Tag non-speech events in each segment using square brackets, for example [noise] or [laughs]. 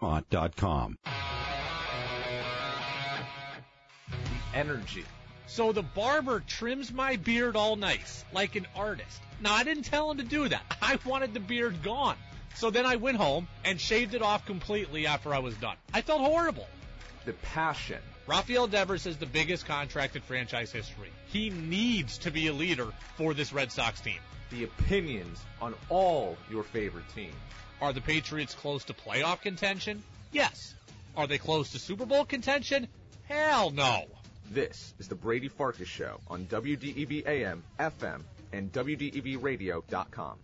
Vermont.com. Energy. So the barber trims my beard all nice, like an artist. Now, I didn't tell him to do that. [laughs] I wanted the beard gone. So then I went home and shaved it off completely after I was done. I felt horrible. The passion. Rafael Devers is the biggest contract in franchise history. He needs to be a leader for this Red Sox team. The opinions on all your favorite teams. Are the Patriots close to playoff contention? Yes. Are they close to Super Bowl contention? Hell no. This is the Brady Farkas Show on WDEV AM, FM, and WDEVradio.com.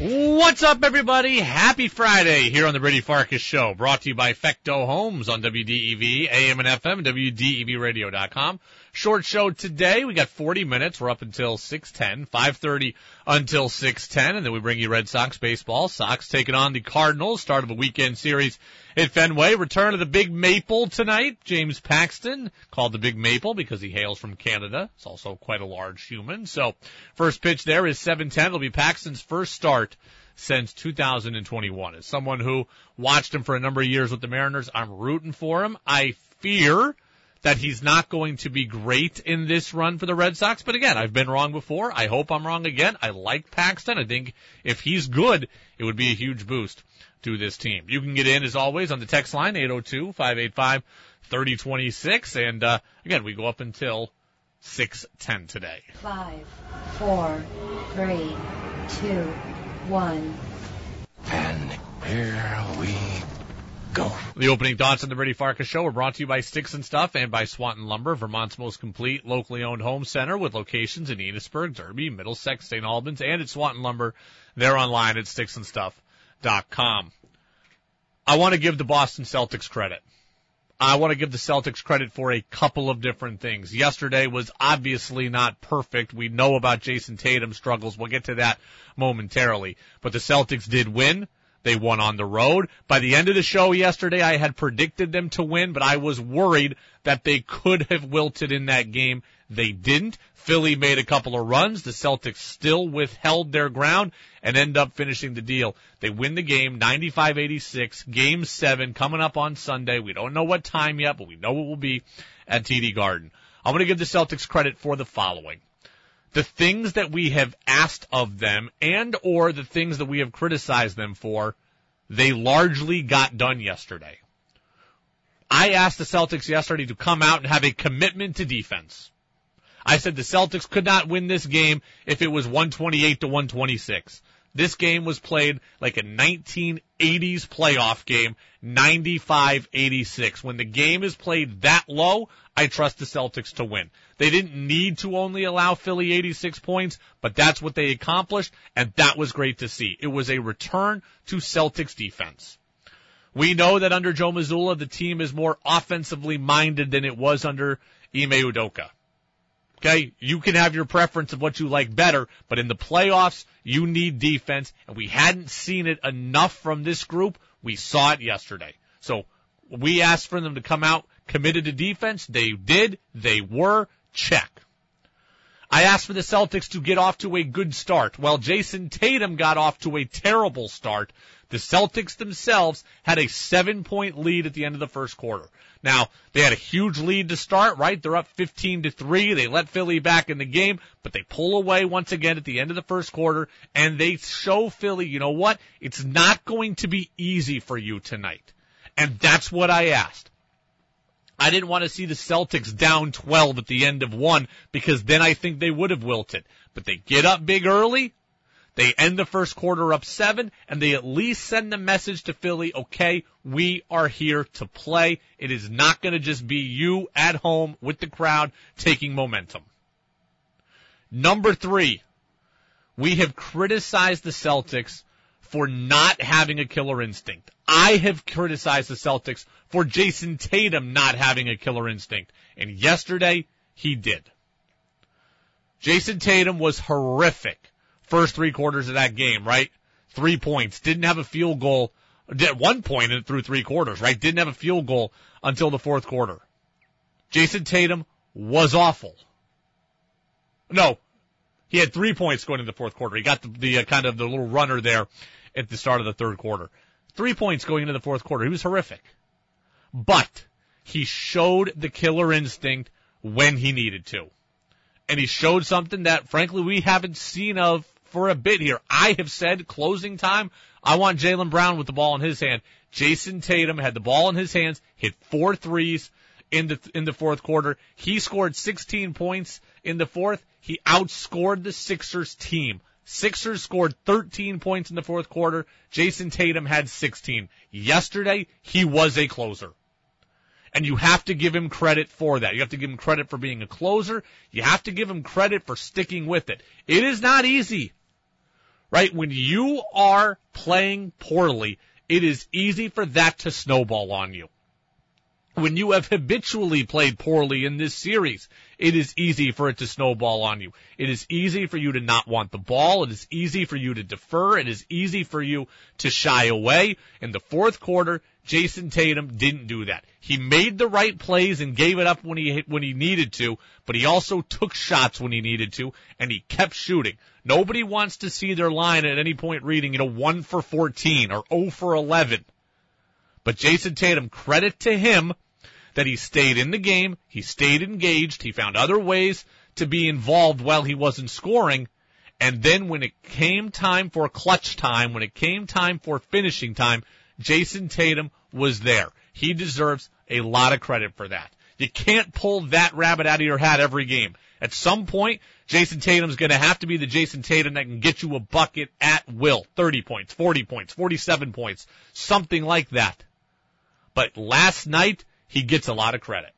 What's up, everybody? Happy Friday here on the Brady Farkas Show, brought to you by Fecto Homes on WDEV, AM and FM, WDEVradio.com. Short show today. We got 40 minutes. We're up until 610, 530 until 610, and then we bring you Red Sox baseball. Sox taking on the Cardinals, start of a weekend series at Fenway. Return of the Big Maple tonight. James Paxton, called the Big Maple because he hails from Canada. It's also quite a large human. So first pitch there is 710. It'll be Paxton's first start since 2021. As someone who watched him for a number of years with the Mariners, I'm rooting for him. I fear that he's not going to be great in this run for the Red Sox. But again, I've been wrong before. I hope I'm wrong again. I like Paxton. I think if he's good, it would be a huge boost to this team. You can get in as always on the text line 802-585-3026 and uh, again, we go up until 610 today. Five, four, three, two, one. And here we go. The opening thoughts on the Brady Farkas Show are brought to you by Sticks and Stuff and by Swanton Lumber, Vermont's most complete locally owned home center with locations in Enosburg, Derby, Middlesex, St. Albans, and at Swanton Lumber. They're online at sticksandstuff.com. I want to give the Boston Celtics credit. I want to give the Celtics credit for a couple of different things. Yesterday was obviously not perfect. We know about Jayson Tatum's struggles. We'll get to that momentarily. But the Celtics did win. They won on the road. By the end of the show yesterday, I had predicted them to win, but I was worried that they could have wilted in that game. They didn't. Philly made a couple of runs. The Celtics still withheld their ground and end up finishing the deal. They win the game 95-86, game seven coming up on Sunday. We don't know what time yet, but we know it will be at TD Garden. I'm going to give the Celtics credit for the following. The things that we have asked of them and or the things that we have criticized them for, they largely got done yesterday. I asked the Celtics yesterday to come out and have a commitment to defense. I said the Celtics could not win this game if it was 128 to 126. This game was played like a 1980s playoff game, 95-86. When the game is played that low, I trust the Celtics to win. They didn't need to only allow Philly 86 points, but that's what they accomplished, and that was great to see. It was a return to Celtics defense. We know that under Joe Mazzulla, the team is more offensively minded than it was under Ime Udoka. Okay, you can have your preference of what you like better, but in the playoffs, you need defense, and we hadn't seen it enough from this group. We saw it yesterday. So we asked for them to come out committed to defense. They did. They were. Check. I asked for the Celtics to get off to a good start. While Jayson Tatum got off to a terrible start, the Celtics themselves had a seven point lead at the end of the first quarter. Now, they had a huge lead to start, right? They're up 15 to 3. They let Philly back in the game, but they pull away once again at the end of the first quarter and they show Philly, you know what? It's not going to be easy for you tonight. And that's what I asked. I didn't want to see the Celtics down 12 at the end of one because then I think they would have wilted. But they get up big early. They end the first quarter up seven and they at least send the message to Philly, okay, we are here to play. It is not going to just be you at home with the crowd taking momentum. Number three, we have criticized the Celtics for not having a killer instinct. I have criticized the Celtics for Jayson Tatum not having a killer instinct. And yesterday, he did. Jayson Tatum was horrific first three quarters of that game, right? Three points. Didn't have a field goal at one point through three quarters, right? Didn't have a field goal until the fourth quarter. Jayson Tatum was awful. No, he had three points going into the fourth quarter. He got the, the uh, kind of the little runner there at the start of the third quarter. Three points going into the fourth quarter. He was horrific, but he showed the killer instinct when he needed to, and he showed something that frankly we haven't seen of for a bit here. I have said closing time. I want Jaylen Brown with the ball in his hand. Jayson Tatum had the ball in his hands, hit four threes in the in the fourth quarter. He scored 16 points in the fourth. He outscored the Sixers team. Sixers scored 13 points in the fourth quarter. Jayson Tatum had 16. Yesterday, he was a closer. And you have to give him credit for that. You have to give him credit for being a closer. You have to give him credit for sticking with it. It is not easy. Right? When you are playing poorly, it is easy for that to snowball on you when you have habitually played poorly in this series, it is easy for it to snowball on you. It is easy for you to not want the ball. It is easy for you to defer. It is easy for you to shy away. In the fourth quarter, Jayson Tatum didn't do that. He made the right plays and gave it up when he when he needed to, but he also took shots when he needed to, and he kept shooting. Nobody wants to see their line at any point reading, you know, 1 for 14 or 0 for 11. But Jayson Tatum, credit to him, that he stayed in the game, he stayed engaged, he found other ways to be involved while he wasn't scoring, and then when it came time for clutch time, when it came time for finishing time, Jayson Tatum was there. He deserves a lot of credit for that. You can't pull that rabbit out of your hat every game. At some point, Jayson Tatum's going to have to be the Jayson Tatum that can get you a bucket at will. 30 points, 40 points, 47 points, something like that. But last night, he gets a lot of credit.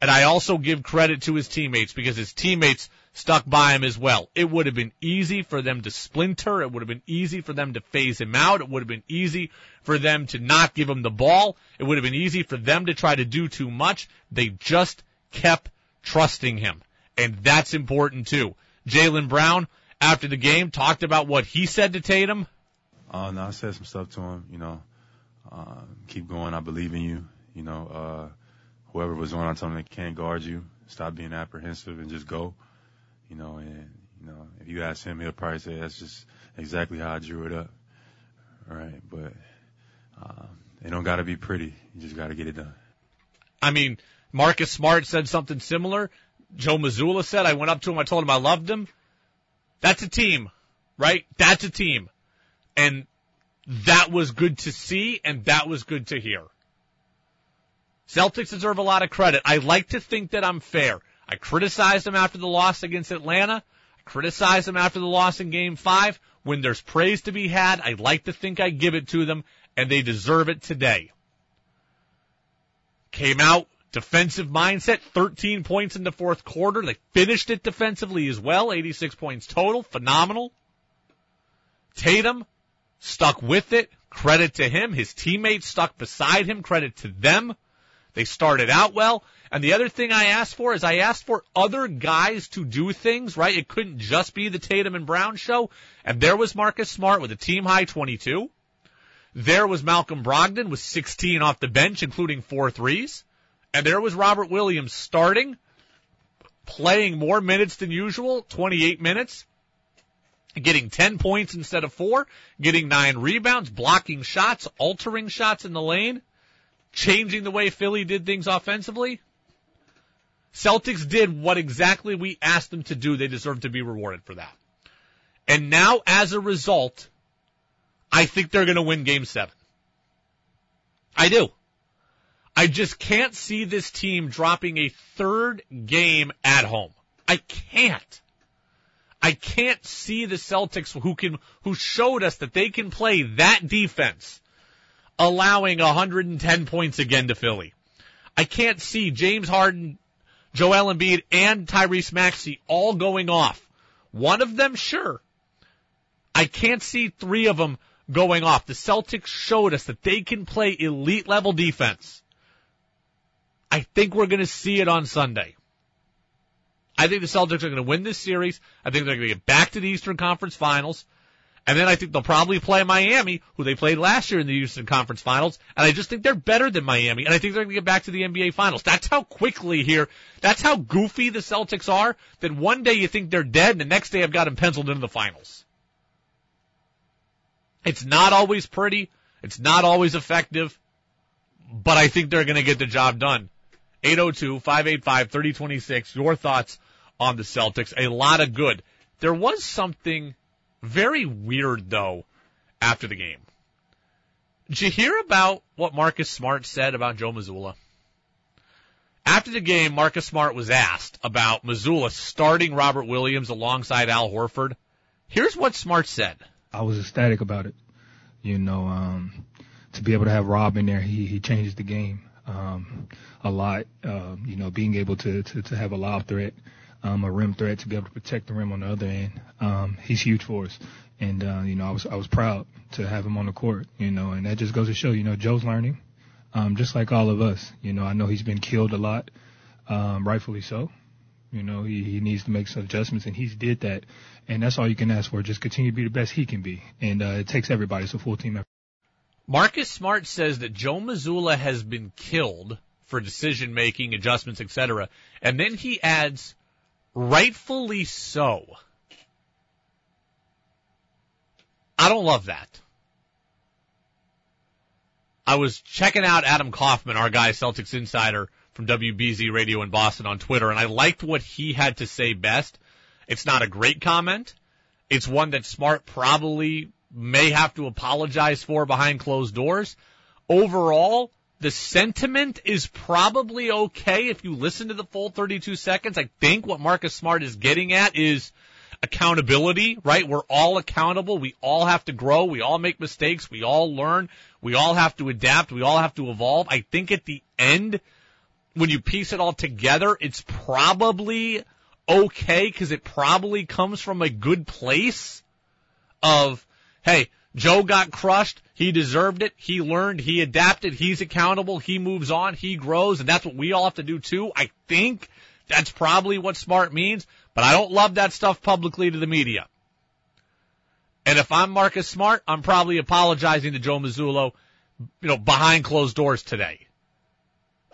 And I also give credit to his teammates because his teammates stuck by him as well. It would have been easy for them to splinter. It would have been easy for them to phase him out. It would have been easy for them to not give him the ball. It would have been easy for them to try to do too much. They just kept trusting him. And that's important too. Jaylen Brown, after the game, talked about what he said to Tatum. Uh, no, I said some stuff to him, you know, uh, keep going. I believe in you. You know, uh, whoever was on, I told them they can't guard you. Stop being apprehensive and just go. You know, and you know, if you ask him, he'll probably say that's just exactly how I drew it up. Right, but uh, it don't got to be pretty. You just got to get it done. I mean, Marcus Smart said something similar. Joe Mazzulla said, I went up to him, I told him I loved him. That's a team, right? That's a team. And that was good to see and that was good to hear. Celtics deserve a lot of credit. I like to think that I'm fair. I criticized them after the loss against Atlanta. I criticized them after the loss in game five. When there's praise to be had, I like to think I give it to them, and they deserve it today. Came out defensive mindset, 13 points in the fourth quarter. They finished it defensively as well, 86 points total, phenomenal. Tatum stuck with it, credit to him. His teammates stuck beside him, credit to them. They started out well. And the other thing I asked for is I asked for other guys to do things, right? It couldn't just be the Tatum and Brown show. And there was Marcus Smart with a team high 22. There was Malcolm Brogdon with 16 off the bench, including four threes. And there was Robert Williams starting, playing more minutes than usual, 28 minutes, getting 10 points instead of four, getting nine rebounds, blocking shots, altering shots in the lane changing the way Philly did things offensively. Celtics did what exactly we asked them to do. They deserve to be rewarded for that. And now, as a result, I think they're going to win game seven. I do. I just can't see this team dropping a third game at home. I can't. I can't see the Celtics who can, who showed us that they can play that defense allowing 110 points again to Philly. I can't see James Harden, Joel Embiid, and Tyrese Maxey all going off. One of them, sure. I can't see three of them going off. The Celtics showed us that they can play elite level defense. I think we're going to see it on Sunday. I think the Celtics are going to win this series. I think they're going to get back to the Eastern Conference Finals. And then I think they'll probably play Miami, who they played last year in the Eastern Conference Finals. And I just think they're better than Miami. And I think they're going to get back to the NBA Finals. That's how quickly here, that's how goofy the Celtics are, that one day you think they're dead and the next day I've got them penciled into the finals. It's not always pretty. It's not always effective, but I think they're going to get the job done. 802-585-3026. Your thoughts on the Celtics. A lot of good. There was something very weird though after the game. Did you hear about what Marcus Smart said about Joe Mazzulla? After the game, Marcus Smart was asked about Mazzulla starting Robert Williams alongside Al Horford. Here's what Smart said. I was ecstatic about it. You know, um, to be able to have Rob in there, he, he changed the game, um, a lot. Um, you know, being able to, to, to have a lob threat, um, a rim threat to be able to protect the rim on the other end. Um, he's huge for us. And, uh, you know, I was, I was proud to have him on the court, you know, and that just goes to show, you know, Joe's learning, um, just like all of us. You know, I know he's been killed a lot, um, rightfully so. You know, he, he needs to make some adjustments and he's did that. And that's all you can ask for. Just continue to be the best he can be. And, uh, it takes everybody. It's a full team effort. Marcus Smart says that Joe Mazzulla has been killed for decision making, adjustments, etc. And then he adds, rightfully so. I don't love that. I was checking out Adam Kaufman, our guy, Celtics insider from WBZ Radio in Boston on Twitter, and I liked what he had to say best. It's not a great comment. It's one that Smart probably may have to apologize for behind closed doors. Overall, the sentiment is probably okay if you listen to the full 32 seconds. I think what Marcus Smart is getting at is accountability, right? We're all accountable. We all have to grow. We all make mistakes. We all learn. We all have to adapt. We all have to evolve. I think at the end, when you piece it all together, it's probably okay because it probably comes from a good place of, hey, Joe got crushed. He deserved it. He learned. He adapted. He's accountable. He moves on. He grows. And that's what we all have to do too. I think that's probably what smart means, but I don't love that stuff publicly to the media. And if I'm Marcus Smart, I'm probably apologizing to Joe Mazzulla, you know, behind closed doors today.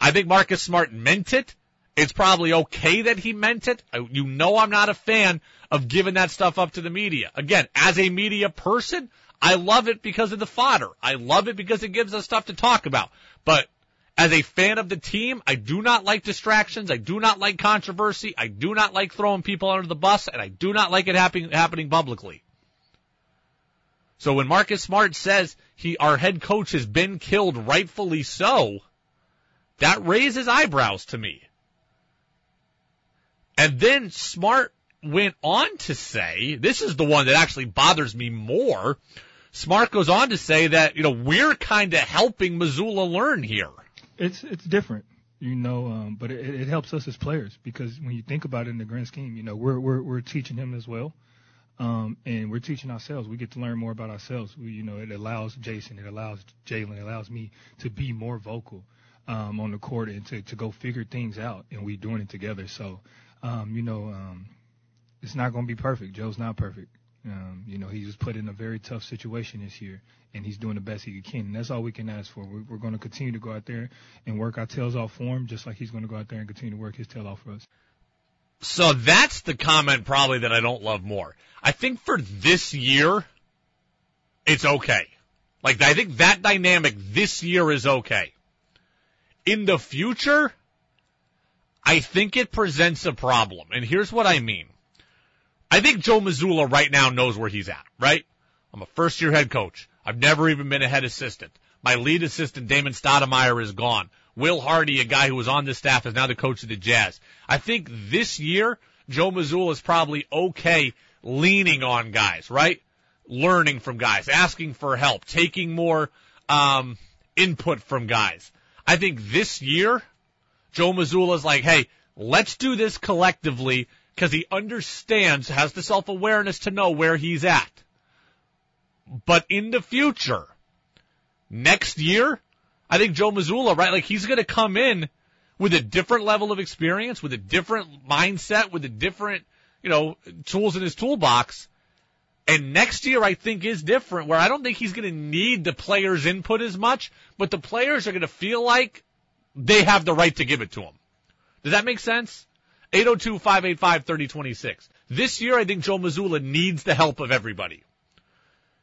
I think Marcus Smart meant it. It's probably okay that he meant it. You know I'm not a fan of giving that stuff up to the media. Again, as a media person, I love it because of the fodder. I love it because it gives us stuff to talk about. But as a fan of the team, I do not like distractions. I do not like controversy. I do not like throwing people under the bus, and I do not like it happening, happening publicly. So when Marcus Smart says he, our head coach has been killed rightfully so, that raises eyebrows to me. And then Smart went on to say, this is the one that actually bothers me more. Smart goes on to say that, you know, we're kind of helping Mazzulla learn here. It's, it's different, you know, um, but it, it helps us as players because when you think about it in the grand scheme, you know, we're, we're, we're teaching him as well. Um, and we're teaching ourselves. We get to learn more about ourselves. We, you know, it allows Jason, it allows Jalen, it allows me to be more vocal, um, on the court and to, to go figure things out and we're doing it together. So, um, you know, um, it's not going to be perfect. Joe's not perfect. Um, you know, he was put in a very tough situation this year, and he's doing the best he can. And that's all we can ask for. We're, we're going to continue to go out there and work our tails off for him, just like he's going to go out there and continue to work his tail off for us. So that's the comment probably that I don't love more. I think for this year, it's okay. Like, I think that dynamic this year is okay. In the future, I think it presents a problem. And here's what I mean. I think Joe Mazzulla right now knows where he's at, right? I'm a first year head coach. I've never even been a head assistant. My lead assistant, Damon Stoudamire, is gone. Will Hardy, a guy who was on the staff, is now the coach of the Jazz. I think this year, Joe Mazzulla is probably okay leaning on guys, right? Learning from guys, asking for help, taking more, um, input from guys. I think this year, Joe Mazzulla's like, hey, let's do this collectively because he understands, has the self-awareness to know where he's at. But in the future, next year, I think Joe Mazzulla, right, like he's going to come in with a different level of experience, with a different mindset, with a different, you know, tools in his toolbox. And next year, I think, is different, where I don't think he's going to need the players' input as much, but the players are going to feel like they have the right to give it to him. Does that make sense? 802-585-3026. This year, I think Joe Mazzulla needs the help of everybody.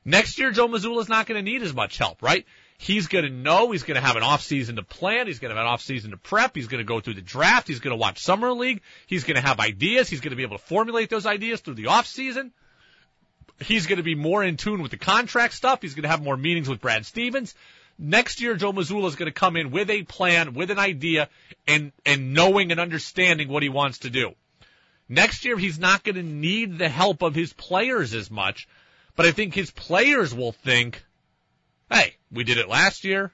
Next year, Joe Mazzulla's not going to need as much help, right? He's going to know he's going to have an off season to plan. He's going to have an off season to prep. He's going to go through the draft. He's going to watch summer league. He's going to have ideas. He's going to be able to formulate those ideas through the off season. He's going to be more in tune with the contract stuff. He's going to have more meetings with Brad Stevens. Next year, Joe Mazzulla is going to come in with a plan, with an idea, and, and knowing and understanding what he wants to do. Next year, he's not going to need the help of his players as much, but I think his players will think, hey, we did it last year.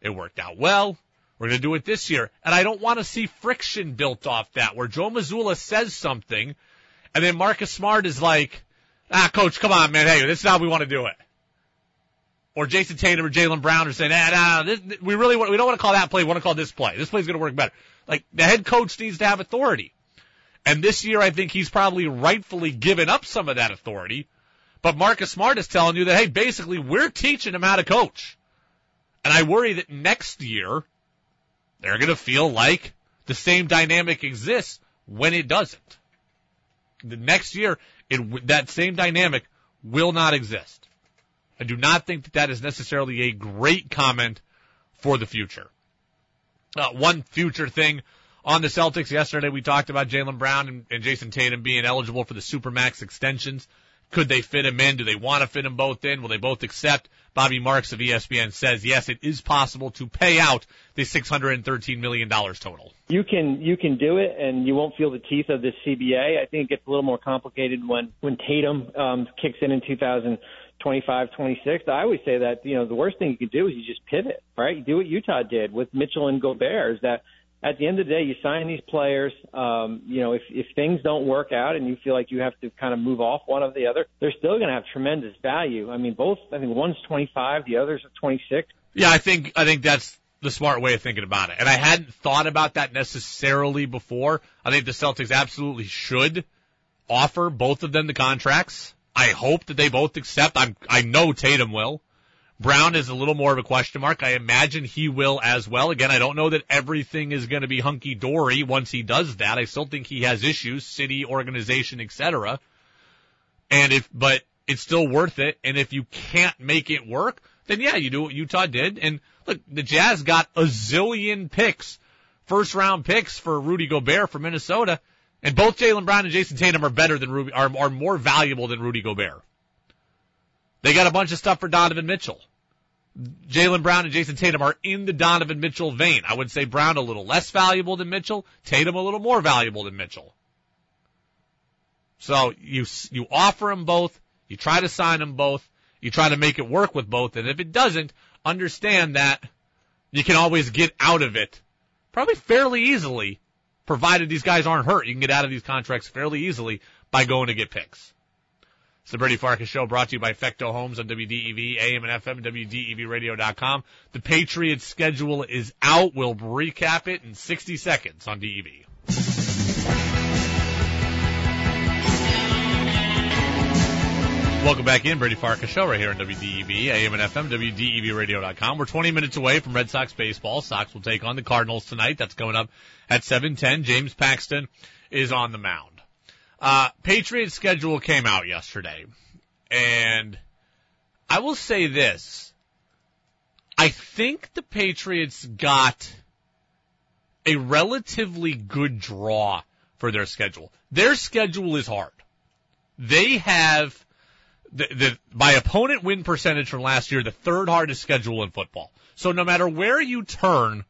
It worked out well. We're going to do it this year. And I don't want to see friction built off that where Joe Mazzulla says something and then Marcus Smart is like, ah, coach, come on, man. Hey, this is how we want to do it. Or Jayson Tatum or Jaylen Brown are saying, ah, nah, this, we really want, we don't want to call that play. We want to call this play. This play's going to work better. Like the head coach needs to have authority. And this year, I think he's probably rightfully given up some of that authority. But Marcus Smart is telling you that, hey, basically, we're teaching him how to coach. And I worry that next year, they're going to feel like the same dynamic exists when it doesn't. The next year, it, that same dynamic will not exist. I do not think that that is necessarily a great comment for the future. Uh, one future thing on the Celtics yesterday, we talked about Jaylen Brown and, and Jayson Tatum being eligible for the Supermax extensions. Could they fit them in? Do they want to fit them both in? Will they both accept? Bobby Marks of ESPN says yes, it is possible to pay out the $613 million total. You can you can do it, and you won't feel the teeth of this CBA. I think it gets a little more complicated when when Tatum um, kicks in in 2025, 26. I always say that you know the worst thing you can do is you just pivot, right? You do what Utah did with Mitchell and Gobert. Is that at the end of the day, you sign these players. Um, you know, if if things don't work out and you feel like you have to kind of move off one of the other, they're still going to have tremendous value. I mean, both. I think one's 25, the other's 26. Yeah, I think I think that's the smart way of thinking about it. And I hadn't thought about that necessarily before. I think the Celtics absolutely should offer both of them the contracts. I hope that they both accept. I'm I know Tatum will. Brown is a little more of a question mark. I imagine he will as well. Again, I don't know that everything is going to be hunky dory once he does that. I still think he has issues, city, organization, etc. And if, but it's still worth it. And if you can't make it work, then yeah, you do what Utah did. And look, the Jazz got a zillion picks, first round picks for Rudy Gobert from Minnesota. And both Jaylen Brown and Jayson Tatum are better than Ruby, are, are more valuable than Rudy Gobert. They got a bunch of stuff for Donovan Mitchell. Jaylen Brown and Jayson Tatum are in the Donovan Mitchell vein. I would say Brown a little less valuable than Mitchell, Tatum a little more valuable than Mitchell. So you you offer them both, you try to sign them both, you try to make it work with both, and if it doesn't, understand that you can always get out of it probably fairly easily, provided these guys aren't hurt. You can get out of these contracts fairly easily by going to get picks. It's the Brady Farkas Show brought to you by Fecto Homes on WDEV, AM and FM, WDEVradio.com. The Patriots schedule is out. We'll recap it in 60 seconds on DEV. Welcome back in, Brady Farkas Show right here on WDEV, AM and FM, WDEVradio.com. We're 20 minutes away from Red Sox baseball. Sox will take on the Cardinals tonight. That's coming up at 7:10. James Paxton is on the mound. Uh, Patriots schedule came out yesterday, and I will say this. I think the Patriots got a relatively good draw for their schedule. Their schedule is hard. They have the, the by opponent win percentage from last year, the third hardest schedule in football. So no matter where you turn,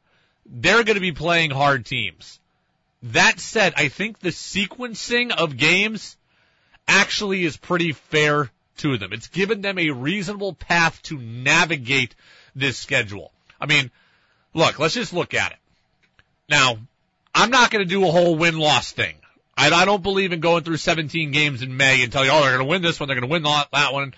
they're going to be playing hard teams. That said, I think the sequencing of games actually is pretty fair to them. It's given them a reasonable path to navigate this schedule. I mean, look, let's just look at it. Now, I'm not going to do a whole win-loss thing. I, I don't believe in going through 17 games in May and tell you, oh, they're going to win this one, they're going to win that one.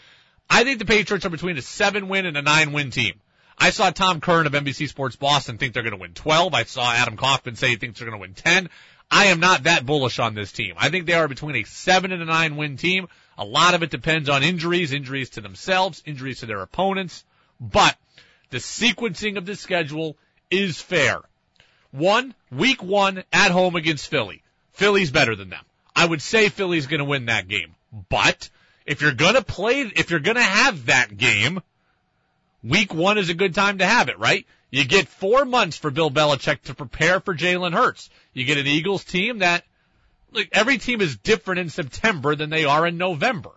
I think the Patriots are between a seven win and a nine win team. I saw Tom Curran of NBC Sports Boston think they're going to win 12. I saw Adam Kaufman say he thinks they're going to win 10. I am not that bullish on this team. I think they are between a seven and a nine win team. A lot of it depends on injuries, injuries to themselves, injuries to their opponents, but the sequencing of the schedule is fair. One, week one at home against Philly. Philly's better than them. I would say Philly's going to win that game. But if you're going to play, if you're going to have that game, week one is a good time to have it, right? You get four months for Bill Belichick to prepare for Jalen Hurts. You get an Eagles team that, like, every team is different in September than they are in November.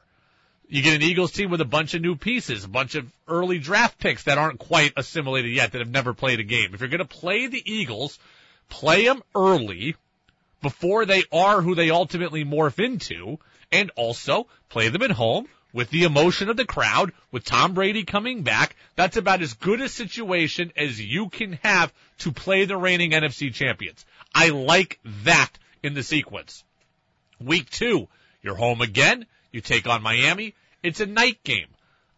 You get an Eagles team with a bunch of new pieces, a bunch of early draft picks that aren't quite assimilated yet, that have never played a game. If you're going to play the Eagles, play them early before they are who they ultimately morph into, and also play them at home with the emotion of the crowd, with Tom Brady coming back. That's about as good a situation as you can have to play the reigning NFC champions. I like that in the sequence. Week two, you're home again. You take on Miami. It's a night game.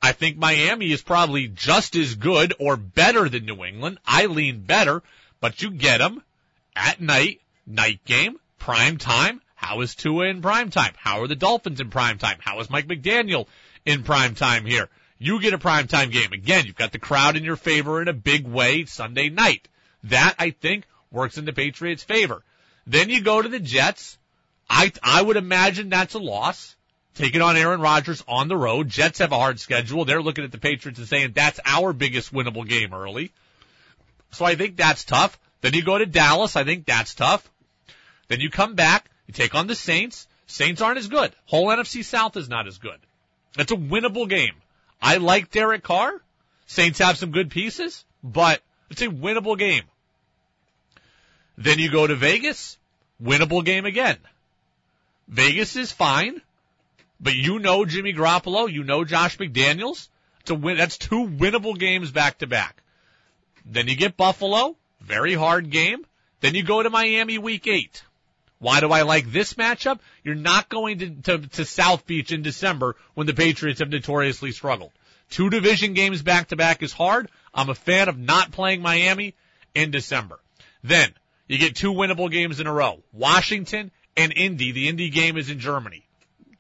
I think Miami is probably just as good or better than New England. I lean better, but you get them at night, night game, prime time. How is Tua in prime time? How are the Dolphins in prime time? How is Mike McDaniel in prime time here? You get a prime time game. Again, you've got the crowd in your favor in a big way Sunday night. That, I think, works in the Patriots' favor. Then you go to the Jets. I, I would imagine that's a loss. Taking on Aaron Rodgers on the road. Jets have a hard schedule. They're looking at the Patriots and saying that's our biggest winnable game early. So I think that's tough. Then you go to Dallas. I think that's tough. Then you come back. You take on the Saints. Saints aren't as good. Whole NFC South is not as good. It's a winnable game. I like Derek Carr. Saints have some good pieces, but it's a winnable game. Then you go to Vegas. Winnable game again. Vegas is fine. But you know Jimmy Garoppolo, you know Josh McDaniels. To win, that's two winnable games back to back. Then you get Buffalo, very hard game. Then you go to Miami week eight. Why do I like this matchup? You're not going to, to, to South Beach in December when the Patriots have notoriously struggled. Two division games back to back is hard. I'm a fan of not playing Miami in December. Then you get two winnable games in a row. Washington and Indy. The Indy game is in Germany.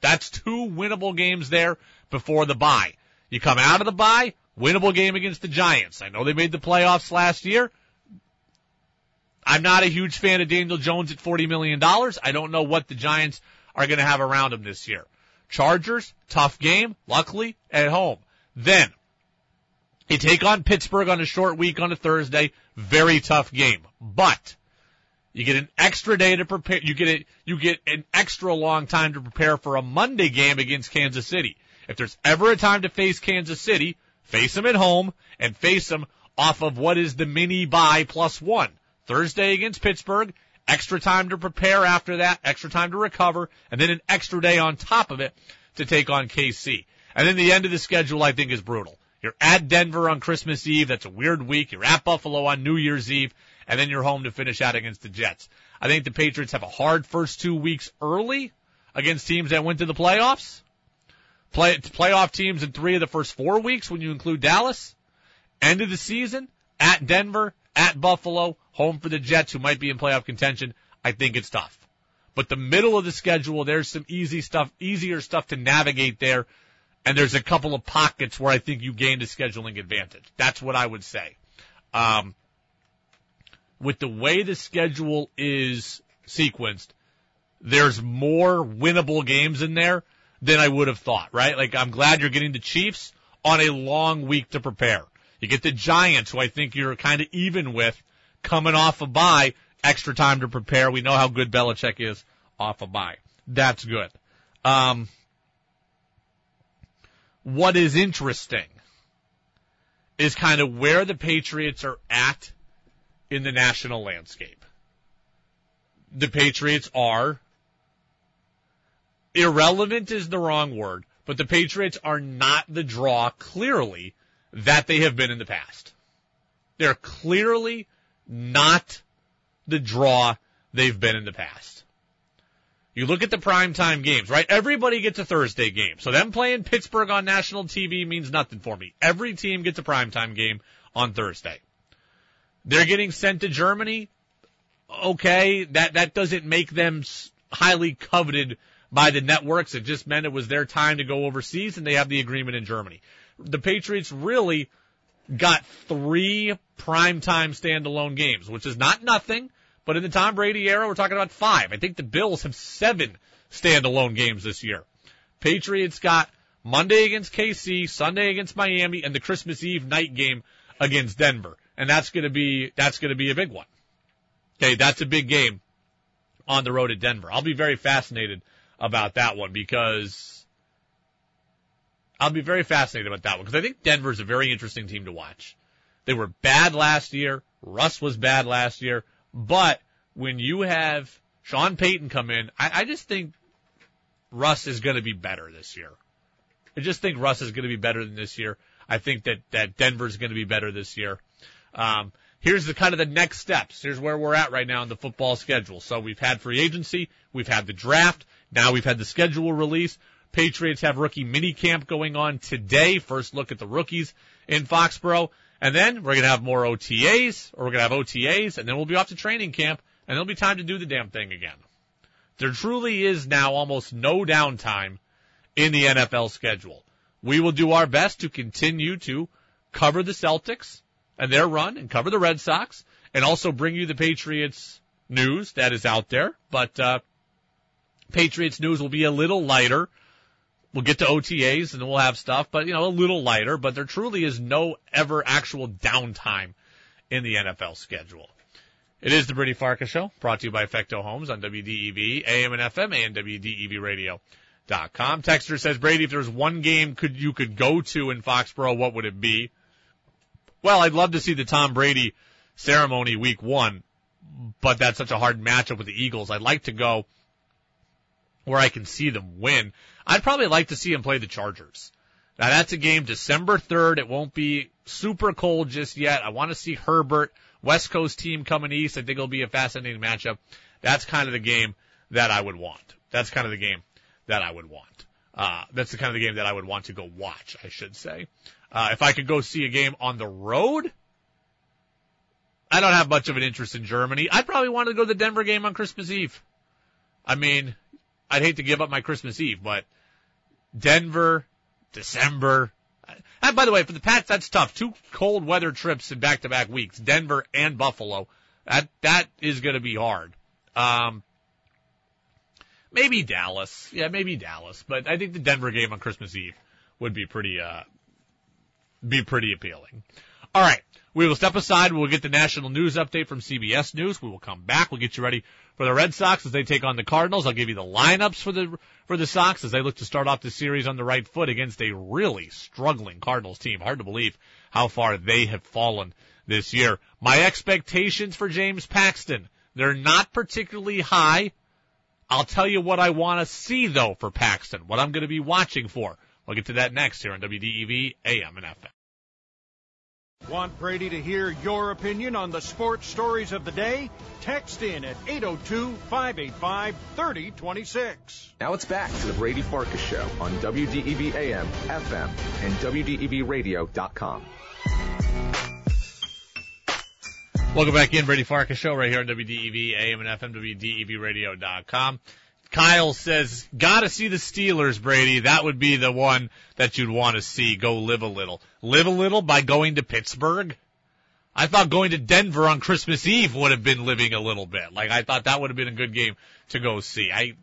That's two winnable games there before the bye. You come out of the bye, winnable game against the Giants. I know they made the playoffs last year. I'm not a huge fan of Daniel Jones at $40 million. I don't know what the Giants are going to have around him this year. Chargers, tough game, luckily at home. Then, you take on Pittsburgh on a short week on a Thursday, very tough game. But, you get an extra day to prepare. You get it. You get an extra long time to prepare for a Monday game against Kansas City. If there's ever a time to face Kansas City, face them at home and face them off of what is the mini bye plus one. Thursday against Pittsburgh, extra time to prepare after that, extra time to recover, and then an extra day on top of it to take on KC. And then the end of the schedule I think is brutal. You're at Denver on Christmas Eve. That's a weird week. You're at Buffalo on New Year's Eve and then you're home to finish out against the Jets. I think the Patriots have a hard first two weeks early against teams that went to the playoffs. Play, playoff teams in three of the first four weeks when you include Dallas. End of the season at Denver, at Buffalo, home for the Jets who might be in playoff contention. I think it's tough. But the middle of the schedule, there's some easy stuff, easier stuff to navigate there. And there's a couple of pockets where I think you gained a scheduling advantage. That's what I would say. Um, with the way the schedule is sequenced, there's more winnable games in there than I would have thought, right? Like I'm glad you're getting the Chiefs on a long week to prepare. You get the Giants, who I think you're kind of even with, coming off a bye, extra time to prepare. We know how good Belichick is off a bye. That's good. Um, what is interesting is kind of where the Patriots are at in the national landscape. The Patriots are irrelevant is the wrong word, but the Patriots are not the draw clearly that they have been in the past. They're clearly not the draw they've been in the past. You look at the primetime games, right? Everybody gets a Thursday game. So them playing Pittsburgh on national TV means nothing for me. Every team gets a primetime game on Thursday. They're getting sent to Germany. okay. That that doesn't make them highly coveted by the networks. It just meant it was their time to go overseas, and they have the agreement in Germany. The Patriots really got three primetime standalone games, which is not nothing. But in the Tom Brady era, we're talking about five. I think the Bills have seven standalone games this year. Patriots got Monday against KC, Sunday against Miami, and the Christmas Eve night game against Denver. And that's gonna be, that's gonna be a big one. Okay, that's a big game on the road at Denver. I'll be very fascinated about that one because I'll be very fascinated about that one because I think Denver's a very interesting team to watch. They were bad last year. Russ was bad last year. But when you have Sean Payton come in, I, I just think Russ is going to be better this year. I just think Russ is going to be better than this year. I think that, that Denver's going to be better this year. Um, here's the kind of the next steps. Here's where we're at right now in the football schedule. So we've had free agency. We've had the draft. Now we've had the schedule release. Patriots have rookie mini camp going on today. First look at the rookies in Foxborough. And then we're going to have more OTAs, or we're going to have OTAs, and then we'll be off to training camp, and it'll be time to do the damn thing again. There truly is now almost no downtime in the NFL schedule. We will do our best to continue to cover the Celtics and their run and cover the Red Sox and also bring you the Patriots news that is out there. But, uh, Patriots news will be a little lighter. We'll get to OTAs and we'll have stuff, but you know, a little lighter, but there truly is no ever actual downtime in the NFL schedule. It is the Brady Farkas Show, brought to you by Fecto Homes on WDEV, AM and FM, and WDEVradio.com. Texter says, Brady, if there's one game could you could go to in Foxborough, what would it be? Well, I'd love to see the Tom Brady ceremony week one, but that's such a hard matchup with the Eagles. I'd like to go where I can see them win. I'd probably like to see him play the Chargers. Now that's a game December 3rd. It won't be super cold just yet. I want to see Herbert, West Coast team coming east. I think it'll be a fascinating matchup. That's kind of the game that I would want. That's kind of the game that I would want. Uh, that's the kind of the game that I would want to go watch, I should say. Uh, if I could go see a game on the road, I don't have much of an interest in Germany. I'd probably want to go to the Denver game on Christmas Eve. I mean, I'd hate to give up my Christmas Eve, but Denver, December. And by the way, for the Pats, that's tough. Two cold weather trips in back to back weeks, Denver and Buffalo. That, that is going to be hard. Um, maybe Dallas. Yeah, maybe Dallas, but I think the Denver game on Christmas Eve would be pretty, uh, be pretty appealing. All right. We will step aside. We'll get the national news update from CBS News. We will come back. We'll get you ready for the Red Sox as they take on the Cardinals. I'll give you the lineups for the for the Sox as they look to start off the series on the right foot against a really struggling Cardinals team. Hard to believe how far they have fallen this year. My expectations for James Paxton, they're not particularly high. I'll tell you what I want to see though for Paxton, what I'm going to be watching for. We'll get to that next here on WDEV AM and FM. Want Brady to hear your opinion on the sports stories of the day? Text in at 802 585 3026. Now it's back to the Brady Farkas Show on WDEV AM, FM, and WDEVradio.com. Welcome back in, Brady Farkas Show right here on WDEV AM and FM, WDEVradio.com. Kyle says, gotta see the Steelers, Brady. That would be the one that you'd want to see. Go live a little. Live a little by going to Pittsburgh? I thought going to Denver on Christmas Eve would have been living a little bit. Like, I thought that would have been a good game to go see. I,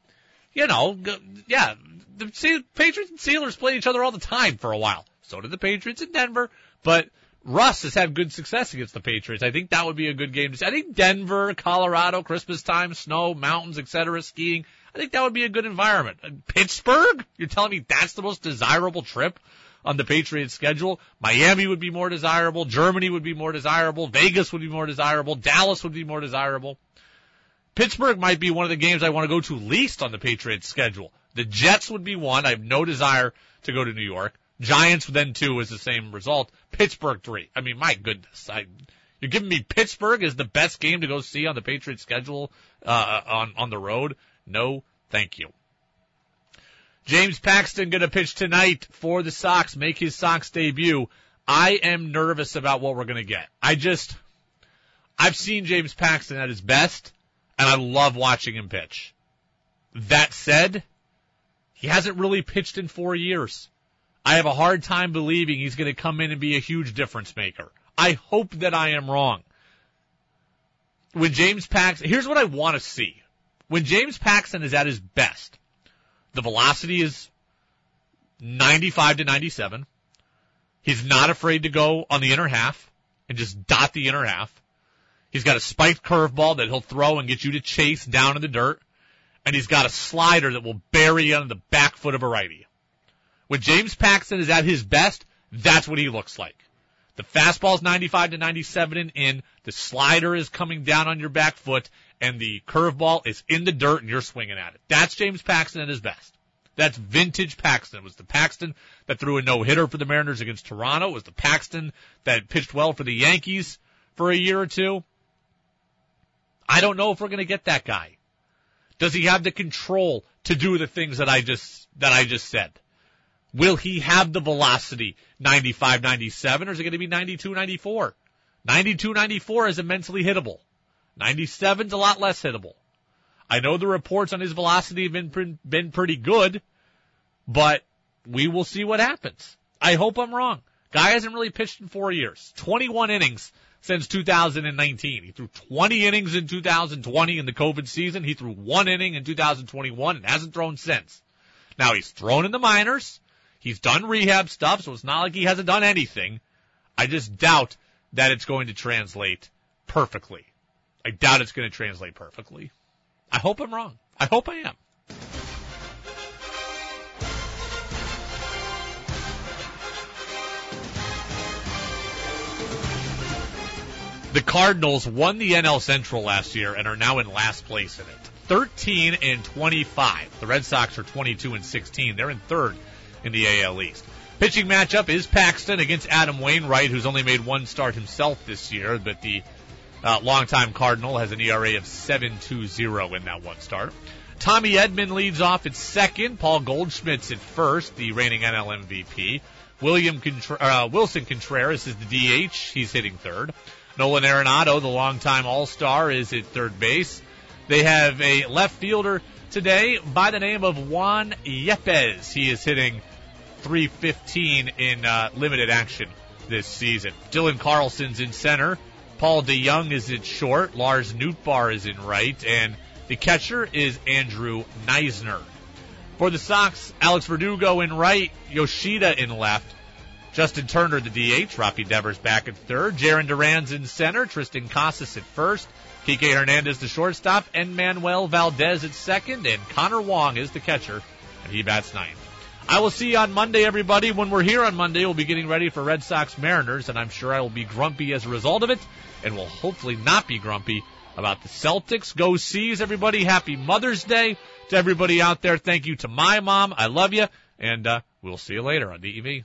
you know, yeah, the Patriots and Steelers played each other all the time for a while. So did the Patriots in Denver, but Russ has had good success against the Patriots. I think that would be a good game to see. I think Denver, Colorado, Christmas time, snow, mountains, etc., skiing. I think that would be a good environment. Uh, Pittsburgh? You're telling me that's the most desirable trip on the Patriots schedule? Miami would be more desirable. Germany would be more desirable. Vegas would be more desirable. Dallas would be more desirable. Pittsburgh might be one of the games I want to go to least on the Patriots schedule. The Jets would be one. I have no desire to go to New York. Giants then two is the same result. Pittsburgh three. I mean, my goodness. I, you're giving me Pittsburgh as the best game to go see on the Patriots schedule, uh, on, on the road? No, thank you. James Paxton gonna pitch tonight for the Sox, make his Sox debut. I am nervous about what we're gonna get. I just, I've seen James Paxton at his best, and I love watching him pitch. That said, he hasn't really pitched in four years. I have a hard time believing he's going to come in and be a huge difference maker. I hope that I am wrong. When James Paxton, here's what I want to see. When James Paxton is at his best, the velocity is 95 to 97. He's not afraid to go on the inner half and just dot the inner half. He's got a spiked curveball that he'll throw and get you to chase down in the dirt. And he's got a slider that will bury you on the back foot of a righty. When James Paxton is at his best, that's what he looks like. The fastball is 95 to 97 and in. The slider is coming down on your back foot and the curveball is in the dirt and you're swinging at it. That's James Paxton at his best. That's vintage Paxton. It was the Paxton that threw a no hitter for the Mariners against Toronto. It was the Paxton that pitched well for the Yankees for a year or two. I don't know if we're going to get that guy. Does he have the control to do the things that I just that I just said? Will he have the velocity 95, 97 or is it going to be 92, 94? 92, 94 is immensely hittable. 97 is a lot less hittable. I know the reports on his velocity have been been pretty good, but we will see what happens. I hope I'm wrong. Guy hasn't really pitched in four years. 21 innings since 2019. He threw 20 innings in 2020 in the COVID season. He threw one inning in 2021 and hasn't thrown since. Now he's thrown in the minors. He's done rehab stuff, so it's not like he hasn't done anything. I just doubt that it's going to translate perfectly. I doubt it's going to translate perfectly. I hope I'm wrong. I hope I am. The Cardinals won the NL Central last year and are now in last place in it. 13 and 25. The Red Sox are 22 and 16. They're in third in the AL East. Pitching matchup is Paxton against Adam Wainwright, who's only made one start himself this year, but the uh, longtime Cardinal has an ERA of 7.20 in that one start. Tommy Edman leads off at second. Paul Goldschmidt's at first, the reigning NL MVP. William uh, Willson Contreras is the DH. He's hitting third. Nolan Arenado, the longtime All-Star, is at third base. They have a left fielder today by the name of Juan Yepez. He is hitting 315 in uh, limited action this season. Dylan Carlson's in center. Paul DeJong is in short. Lars Nootbaar is in right. And the catcher is Andrew Knizner. For the Sox, Alex Verdugo in right. Yoshida in left. Justin Turner, the DH. Rafi Devers back at third. Jarren Duran's in center. Triston Casas at first. Kike Hernandez, the shortstop. And Manuel Valdez at second. And Connor Wong is the catcher. And he bats ninth. I will see you on Monday, everybody. When we're here on Monday, we'll be getting ready for Red Sox Mariners, and I'm sure I will be grumpy as a result of it, and will hopefully not be grumpy about the Celtics. Go C's, everybody. Happy Mother's Day to everybody out there. Thank you to my mom. I love you, and uh, we'll see you later on DEV.